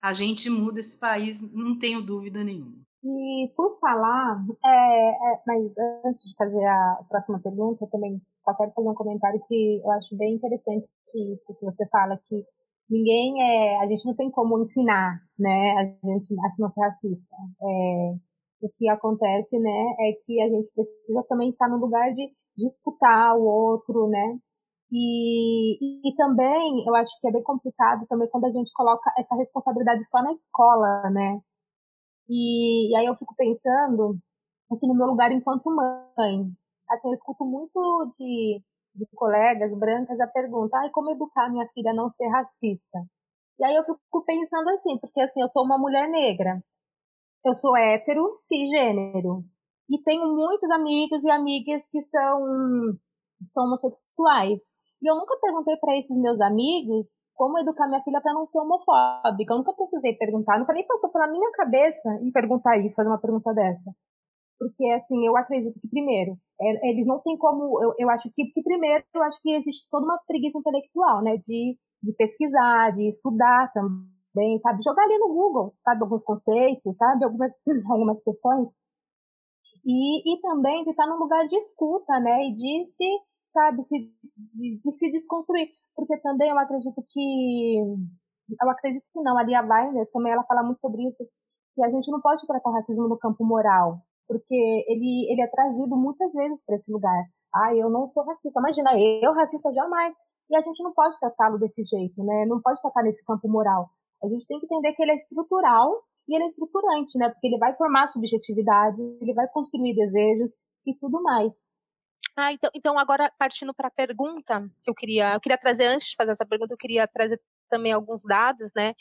a gente muda esse país, não tenho dúvida nenhuma. E por falar, é, é, mas antes de fazer a próxima pergunta, também só quero fazer um comentário que eu acho bem interessante isso que você fala que ninguém é, a gente não tem como ensinar, né, a gente a não ser racista. É, o que acontece, né, é que a gente precisa também estar no lugar de, de escutar o outro, né, E, e, e, também, eu acho que é bem complicado também quando a gente coloca essa responsabilidade só na escola, né? E, e aí eu fico pensando, assim, no meu lugar enquanto mãe. Assim, eu escuto muito de, de colegas brancas a pergunta, ai, como educar minha filha a não ser racista? E aí eu fico pensando assim, porque assim, eu sou uma mulher negra. Eu sou hétero, cisgênero. E tenho muitos amigos e amigas que são, são homossexuais. E eu nunca perguntei para esses meus amigos como educar minha filha para não ser homofóbica. Eu nunca precisei perguntar, nunca nem passou pela minha cabeça em perguntar isso, fazer uma pergunta dessa. Porque, assim, eu acredito que, primeiro, é, eles não têm como. Eu, eu acho que, que, primeiro, eu acho que existe toda uma preguiça intelectual, né? De, de pesquisar, de estudar também, sabe? Jogar ali no Google, sabe? Alguns conceitos, sabe? Algumas, algumas questões. E, e também de estar num lugar de escuta, né? E de se, sabe, se, de, de se desconstruir. Porque também eu acredito que. Eu acredito que não, a Lia Weiner também ela fala muito sobre isso, que a gente não pode tratar o racismo no campo moral, porque ele, ele é trazido muitas vezes para esse lugar. Ah, eu não sou racista. Imagina, eu racista jamais. E a gente não pode tratá-lo desse jeito, né? Não pode tratar nesse campo moral. A gente tem que entender que ele é estrutural e ele é estruturante, né? Porque ele vai formar subjetividade, ele vai construir desejos e tudo mais. Ah, então, então agora partindo para a pergunta que eu queria, eu queria trazer antes de fazer essa pergunta, eu queria trazer também alguns dados, né?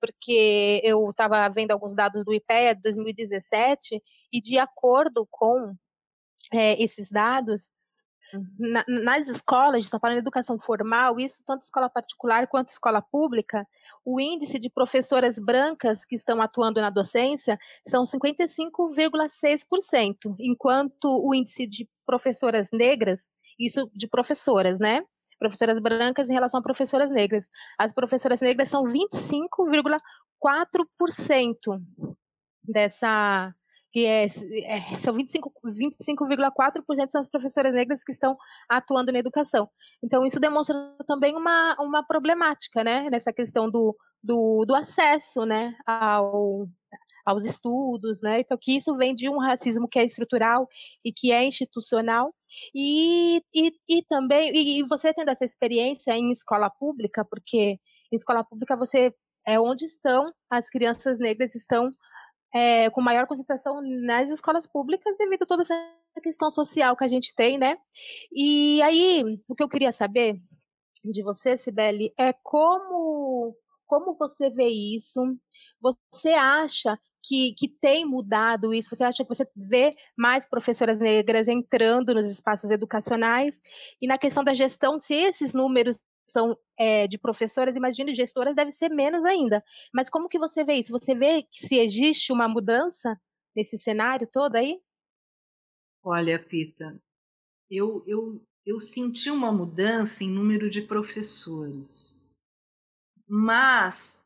Porque eu estava vendo alguns dados do IPEA de 2017 e de acordo com é, esses dados, na, nas escolas, está falando de educação formal, isso tanto escola particular quanto escola pública, o índice de professoras brancas que estão atuando na docência são 55,6%, enquanto o índice de professoras negras, isso de professoras, né? Professoras brancas em relação a professoras negras. As professoras negras são 25,4% dessa que é, é são 25,4% 25 são as professoras negras que estão atuando na educação. Então, isso demonstra também uma, uma problemática, né, nessa questão do, do, do acesso, né, ao, aos estudos, né? Então, que isso vem de um racismo que é estrutural e que é institucional. E, e, e também, e você tendo essa experiência em escola pública, porque em escola pública você é onde estão as crianças negras estão é, com maior concentração nas escolas públicas devido a toda essa questão social que a gente tem, né? E aí, o que eu queria saber de você, Sibeli, é como como você vê isso? Você acha que, que tem mudado isso? Você acha que você vê mais professoras negras entrando nos espaços educacionais? E na questão da gestão, se esses números são é, de professoras, imagino gestoras deve ser menos ainda. Mas como que você vê isso? Você vê que se existe uma mudança nesse cenário todo aí? Olha, Pita, eu, eu, eu senti uma mudança em número de professores. Mas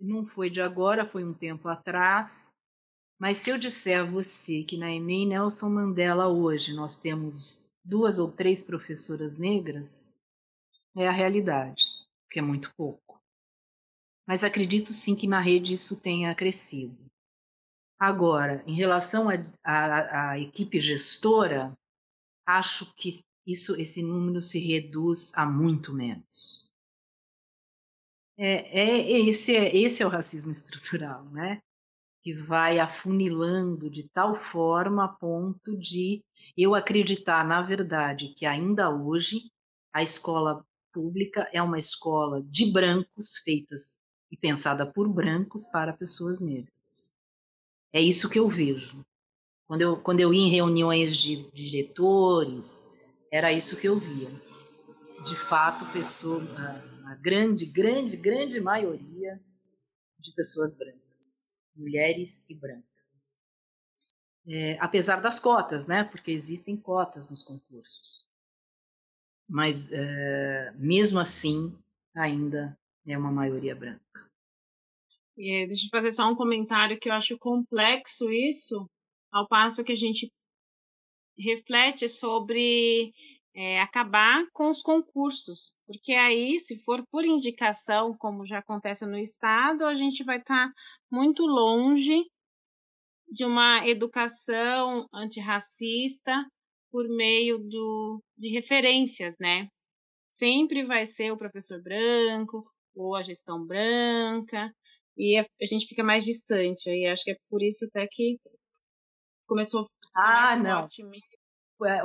não foi de agora, foi um tempo atrás. Mas se eu disser a você que na EMEI Nelson Mandela hoje nós temos duas ou três professoras negras, é a realidade, que é muito pouco. Mas acredito sim que na rede isso tenha crescido. Agora, em relação à equipe gestora, acho que isso, esse número se reduz a muito menos. É, é, esse, é, esse é o racismo estrutural, né? Que vai afunilando de tal forma a ponto de eu acreditar, na verdade, que ainda hoje a escola pública é uma escola de brancos, feitas e pensada por brancos para pessoas negras. É isso que eu vejo. Quando eu, quando eu ia em reuniões de, de diretores, era isso que eu via. De fato, pessoa, a grande, grande, grande maioria de pessoas brancas, mulheres e brancas. É, apesar das cotas, né? Porque existem cotas nos concursos. Mas, é, mesmo assim, ainda é uma maioria branca. É, deixa eu fazer só um comentário que eu acho complexo isso, ao passo que a gente reflete sobre é, acabar com os concursos, porque aí, se for por indicação, como já acontece no Estado, a gente vai estar tá muito longe de uma educação antirracista por meio do, de referências, né? sempre vai ser o professor branco ou a gestão branca, e a, a gente fica mais distante. Aí acho que é por isso até que começou a ah, não. É,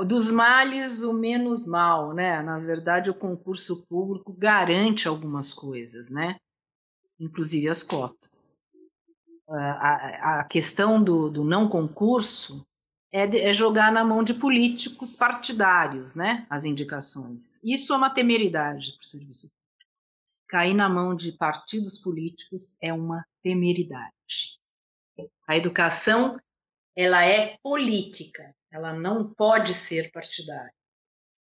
dos males, o menos mal, né? Na verdade, o concurso público garante algumas coisas, né? Inclusive as cotas. A, a questão do, do não concurso é, é, jogar na mão de políticos partidários, né? As indicações. Isso é uma temeridade para o serviço público. Cair na mão de partidos políticos é uma temeridade. A educação ela é política, ela não pode ser partidária.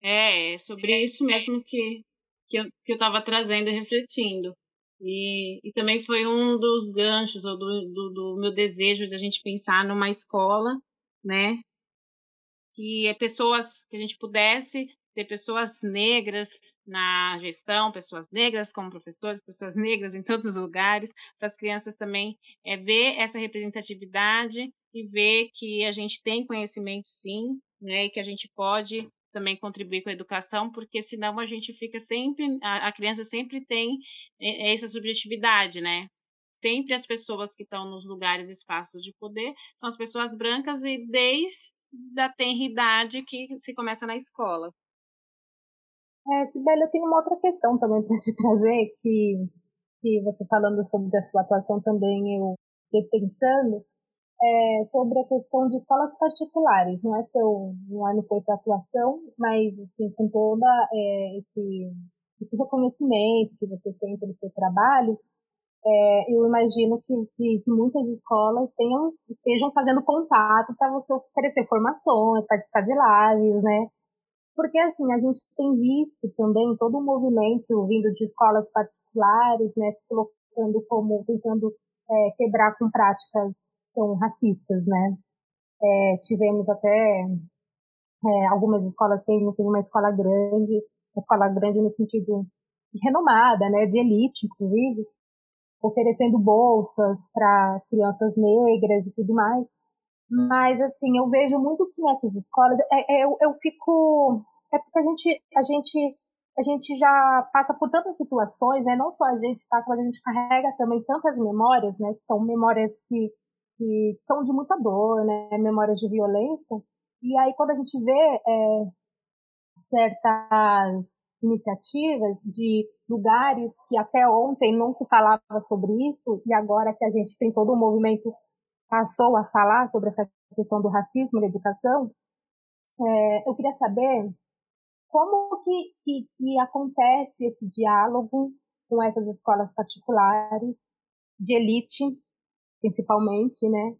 É, é sobre isso mesmo que, que eu estava trazendo e refletindo. E, e também foi um dos ganchos, ou do, do, do meu desejo de a gente pensar numa escola, né? Que é pessoas, que a gente pudesse ter pessoas negras na gestão, pessoas negras como professores, pessoas negras em todos os lugares, para as crianças também é, ver essa representatividade e ver que a gente tem conhecimento sim, né, e que a gente pode também contribuir com a educação, porque senão a gente fica sempre, a, a criança sempre tem é, essa subjetividade, né? Sempre as pessoas que estão nos lugares, espaços de poder, são as pessoas brancas e desde a tenridade que se começa na escola. É, Sibeli, eu tenho uma outra questão também para te trazer, que, que você falando sobre a sua atuação também eu fiquei pensando, é, sobre a questão de escolas particulares. Não é seu, não é no posto de atuação, mas assim, com toda é, esse, esse reconhecimento que você tem pelo seu trabalho, é, eu imagino que, que, muitas escolas tenham, estejam fazendo contato para você oferecer formações, participar de lives, né? Porque, assim, a gente tem visto também todo um movimento vindo de escolas particulares, né, se colocando como, tentando é, quebrar com práticas são racistas, né. É, tivemos até é, algumas escolas, tem, tem uma escola grande, uma escola grande no sentido renomada, né, de elite, inclusive, oferecendo bolsas para crianças negras e tudo mais. Mas, assim, eu vejo muito que nessas escolas, é, é, eu, eu fico. É porque a gente, a gente, a gente já passa por tantas situações, né? Não só a gente passa, mas a gente carrega também tantas memórias, né? Que são memórias que, que são de muita dor, né? Memórias de violência. E aí, quando a gente vê é, certas iniciativas de lugares que até ontem não se falava sobre isso, e agora que a gente tem todo o movimento passou a falar sobre essa questão do racismo na educação, é, eu queria saber como que, que, que, acontece esse diálogo com essas escolas particulares, de elite, principalmente, né?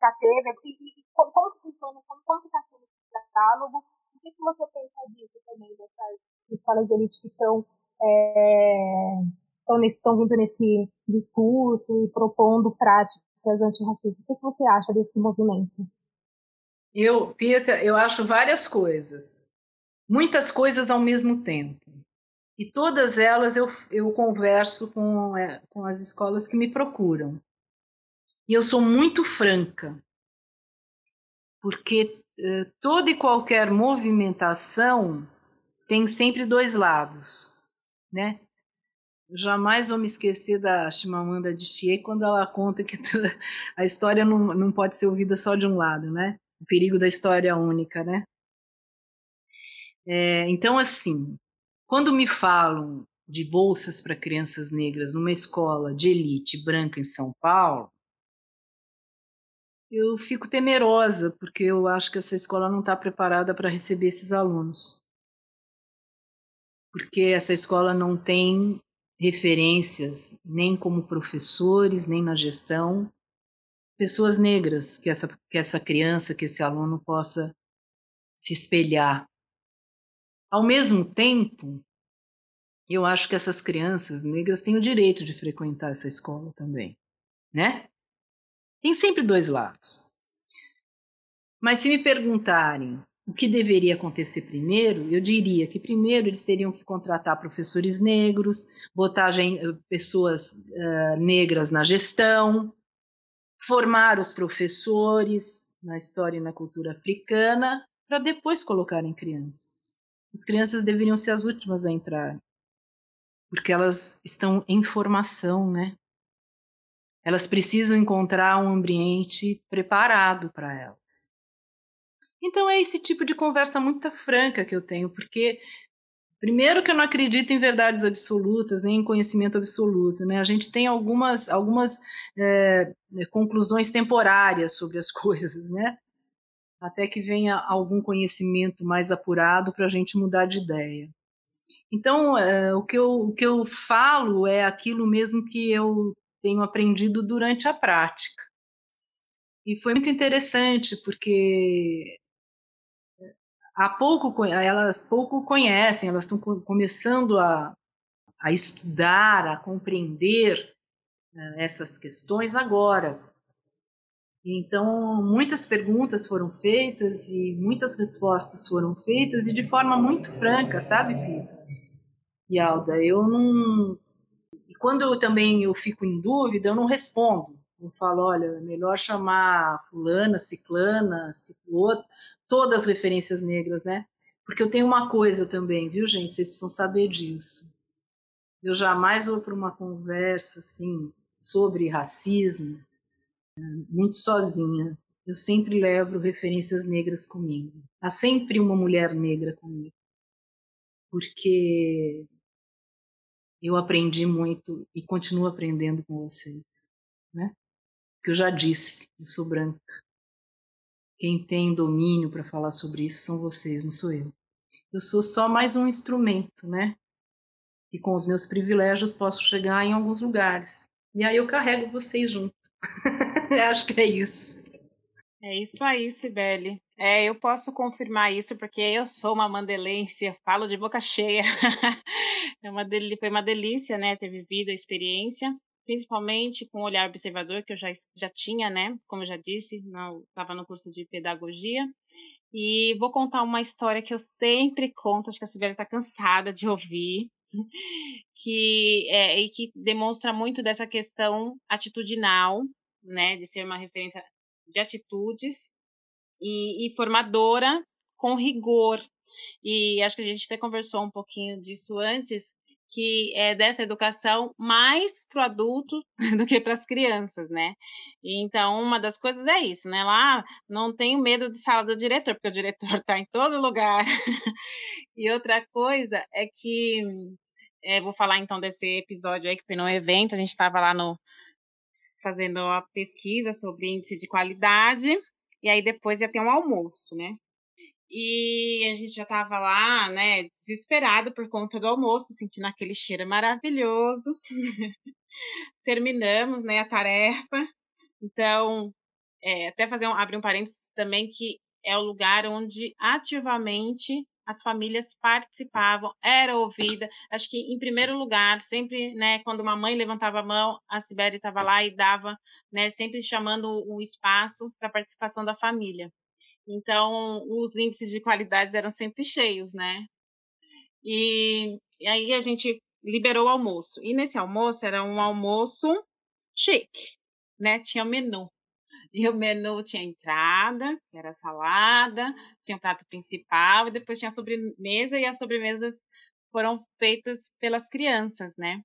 Já teve, e, e como, como funciona, como está sendo esse diálogo, o que, que você pensa disso também, dessas escolas de elite que estão é, estão vindo nesse discurso e propondo práticas antirracistas. O que você acha desse movimento? Eu, Pietra, eu acho várias coisas. Muitas coisas ao mesmo tempo. E todas elas eu, eu converso com, é, com as escolas que me procuram. E eu sou muito franca, porque eh, toda e qualquer movimentação tem sempre dois lados, né? jamais vou me esquecer da Chimamanda Adichie quando ela conta que a história não, não pode ser ouvida só de um lado, né? O perigo da história única, né? É, então, assim, quando me falam de bolsas para crianças negras numa escola de elite branca em São Paulo, eu fico temerosa, porque eu acho que essa escola não está preparada para receber esses alunos. Porque essa escola não tem referências, nem como professores, nem na gestão, pessoas negras, que essa, que essa criança, que esse aluno possa se espelhar. Ao mesmo tempo, eu acho que essas crianças negras têm o direito de frequentar essa escola também, né? Tem sempre dois lados. Mas se me perguntarem o que deveria acontecer primeiro, eu diria que primeiro eles teriam que contratar professores negros, botar pessoas uh, negras na gestão, formar os professores na história e na cultura africana, para depois colocarem crianças. As crianças deveriam ser as últimas a entrar, porque elas estão em formação, né? Elas precisam encontrar um ambiente preparado para elas. Então é esse tipo de conversa muito franca que eu tenho, porque primeiro que eu não acredito em verdades absolutas nem em conhecimento absoluto, né? A gente tem algumas algumas é, conclusões temporárias sobre as coisas, né? Até que venha algum conhecimento mais apurado para a gente mudar de ideia. Então, é, o, que eu, o que eu falo é aquilo mesmo que eu tenho aprendido durante a prática. E foi muito interessante, porque há pouco elas pouco conhecem, elas estão começando a, a estudar, a compreender né, essas questões agora. Então, muitas perguntas foram feitas e muitas respostas foram feitas e de forma muito franca, sabe, Pita? E Alda, eu não quando eu também eu fico em dúvida, eu não respondo. Eu falo, olha, melhor chamar fulana, ciclana, ciclota, todas as referências negras, né? Porque eu tenho uma coisa também, viu, gente? Vocês precisam saber disso. Eu jamais vou para uma conversa assim sobre racismo né, muito sozinha. Eu sempre levo referências negras comigo. Há sempre uma mulher negra comigo. Porque eu aprendi muito e continuo aprendendo com vocês, né? Que eu já disse, eu sou branca. Quem tem domínio para falar sobre isso são vocês, não sou eu. Eu sou só mais um instrumento, né? E com os meus privilégios posso chegar em alguns lugares. E aí eu carrego vocês junto. Acho que é isso. É isso aí, Sibeli. É, eu posso confirmar isso porque eu sou uma mandelense, falo de boca cheia. é uma foi uma delícia, né, ter vivido a experiência, principalmente com o olhar observador que eu já, já tinha, né, como eu já disse, estava no curso de pedagogia. E vou contar uma história que eu sempre conto, acho que a Sibeli está cansada de ouvir, que é, e que demonstra muito dessa questão atitudinal, né, de ser uma referência de atitudes e, e formadora com rigor. E acho que a gente até conversou um pouquinho disso antes, que é dessa educação mais para o adulto do que para as crianças, né? Então, uma das coisas é isso, né? Lá não tenho medo de sala do diretor, porque o diretor está em todo lugar. e outra coisa é que, é, vou falar então desse episódio aí que foi no evento, a gente estava lá no, fazendo a pesquisa sobre índice de qualidade, e aí depois ia ter um almoço, né? E a gente já estava lá, né, desesperado por conta do almoço, sentindo aquele cheiro maravilhoso. Terminamos, né, a tarefa. Então, é, até fazer um, abrir um parênteses também que é o lugar onde ativamente as famílias participavam, era ouvida. Acho que, em primeiro lugar, sempre, né, quando uma mãe levantava a mão, a Sibeli estava lá e dava, né, sempre chamando o espaço para a participação da família. Então, os índices de qualidade eram sempre cheios, né? E, e aí a gente liberou o almoço. E nesse almoço era um almoço chique, né? Tinha menu. E o menu tinha entrada, que era salada, tinha o prato principal, e depois tinha a sobremesa, e as sobremesas foram feitas pelas crianças, né?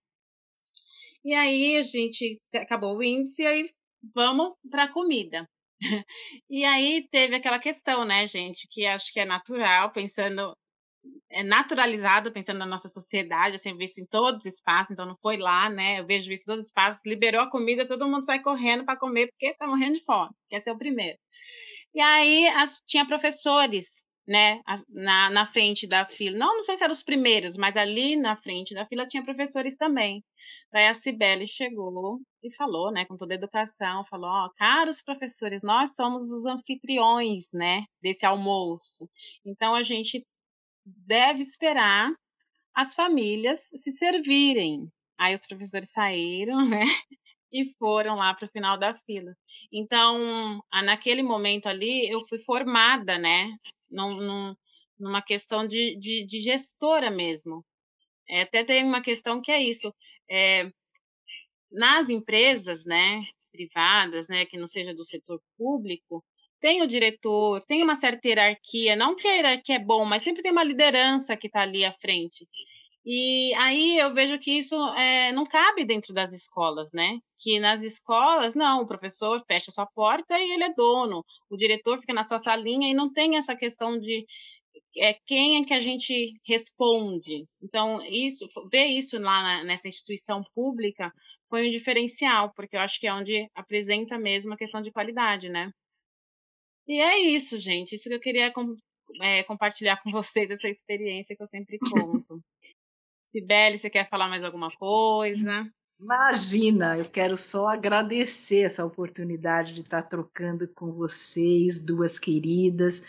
E aí a gente acabou o índice, e aí vamos para a comida. e aí teve aquela questão, né, gente, que acho que é natural, pensando é naturalizado pensando na nossa sociedade, assim, visto em todos os espaços, então não foi lá, né? Eu vejo isso em todos os espaços, liberou a comida, todo mundo sai correndo para comer porque está morrendo de fome, quer ser o primeiro. E aí as, tinha professores, né, na, na frente da fila. Não, não sei se eram os primeiros, mas ali na frente da fila tinha professores também. Daí a Cibele chegou e falou, né, com toda a educação, falou, ó, caros professores, nós somos os anfitriões, né, desse almoço. Então a gente deve esperar as famílias se servirem. Aí os professores saíram, né? E foram lá para o final da fila. Então, naquele momento ali, eu fui formada, né? Num, num, numa questão de, de, de, gestora mesmo. É, até tem uma questão que é isso. É, nas empresas, né? Privadas, né? Que não seja do setor público, tem o diretor, tem uma certa hierarquia, não que a hierarquia é bom, mas sempre tem uma liderança que está ali à frente. E aí eu vejo que isso é, não cabe dentro das escolas, né? Que nas escolas, não, o professor fecha sua porta e ele é dono, o diretor fica na sua salinha e não tem essa questão de é, quem é que a gente responde. Então, isso, ver isso lá na, nessa instituição pública foi um diferencial, porque eu acho que é onde apresenta mesmo a questão de qualidade, né? E é isso, gente. Isso que eu queria com, é, compartilhar com vocês, essa experiência que eu sempre conto. Sibeli, você quer falar mais alguma coisa? Imagina, eu quero só agradecer essa oportunidade de estar trocando com vocês, duas queridas.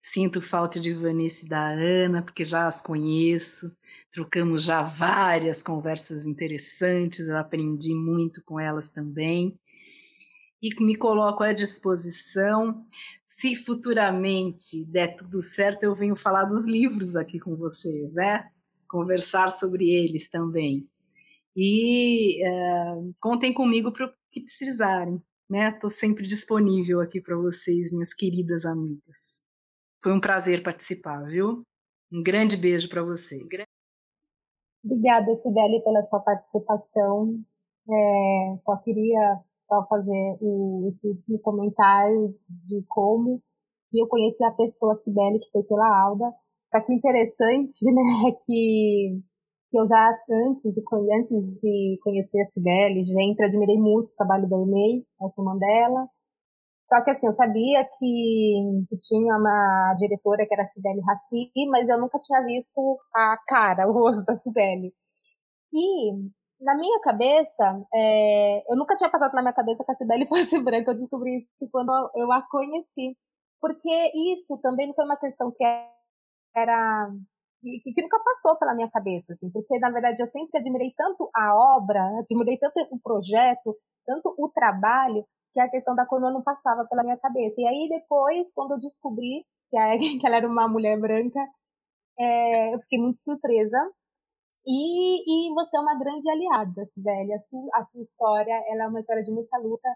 Sinto falta de Vanessa e da Ana, porque já as conheço. Trocamos já várias conversas interessantes, eu aprendi muito com elas também e me coloco à disposição. Se futuramente der tudo certo, eu venho falar dos livros aqui com vocês, né? Conversar sobre eles também. E uh, contem comigo para o que precisarem, né? Estou sempre disponível aqui para vocês, minhas queridas amigas. Foi um prazer participar, viu? Um grande beijo para vocês. Obrigada, Sibeli, pela sua participação. É, só queria só fazer o, esse comentário de como que eu conheci a pessoa Cibele, que foi pela Alda. Só que interessante, né, que, que eu já, antes de, antes de conhecer a Cibele, sempre admirei muito o trabalho da EMEI, Nelson Mandela. Só que assim, eu sabia que, que tinha uma diretora que era a Cibele Raci, mas eu nunca tinha visto a cara, o rosto da Cibele. E na minha cabeça, é, eu nunca tinha passado na minha cabeça que a Cibele fosse branca. Eu descobri isso quando eu a conheci. Porque isso também não foi uma questão que era. Que, que nunca passou pela minha cabeça, assim, porque na verdade eu sempre admirei tanto a obra, admirei tanto o projeto, tanto o trabalho, que a questão da cor não passava pela minha cabeça. E aí depois, quando eu descobri que, a, que ela era uma mulher branca, é, eu fiquei muito surpresa e, e você é uma grande aliada, Sibeli. A sua, a sua história ela é uma história de muita luta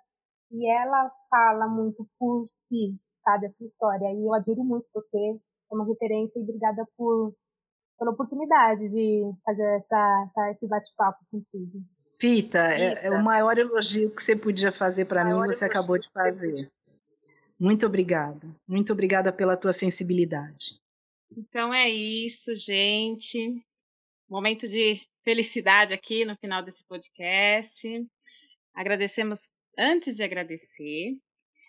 e ela fala muito por si, sabe? A sua história. E eu admiro muito você, é uma referência e obrigada por, pela oportunidade de fazer essa, essa esse bate-papo contigo. Pita, é, é, o maior elogio que você podia fazer para mim, você acabou de fazer. Muito obrigada. Muito obrigada pela tua sensibilidade. Então é isso, gente momento de felicidade aqui no final desse podcast. Agradecemos, antes de agradecer,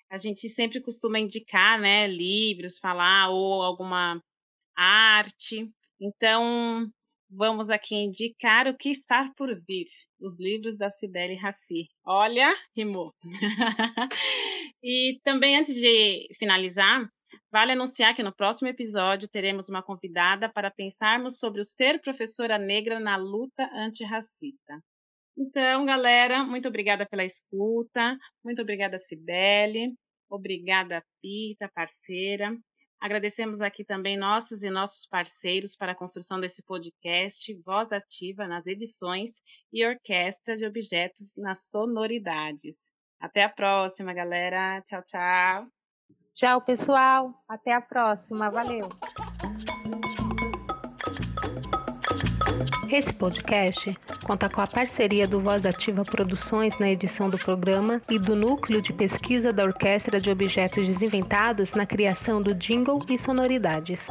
a gente sempre costuma indicar, né, livros, falar ou alguma arte. Então, vamos aqui indicar o que está por vir, os livros da Cibele Raci. Olha, rimou. e também antes de finalizar, Vale anunciar que no próximo episódio teremos uma convidada para pensarmos sobre o ser professora negra na luta antirracista. Então, galera, muito obrigada pela escuta, muito obrigada, Cibele, obrigada, Pita, parceira. Agradecemos aqui também nossos e nossos parceiros para a construção desse podcast, Voz Ativa nas edições e Orquestra de Objetos nas Sonoridades. Até a próxima, galera. Tchau, tchau. Tchau, pessoal. Até a próxima. Valeu. Esse podcast conta com a parceria do Voz Ativa Produções na edição do programa e do Núcleo de Pesquisa da Orquestra de Objetos Desinventados na criação do jingle e sonoridades.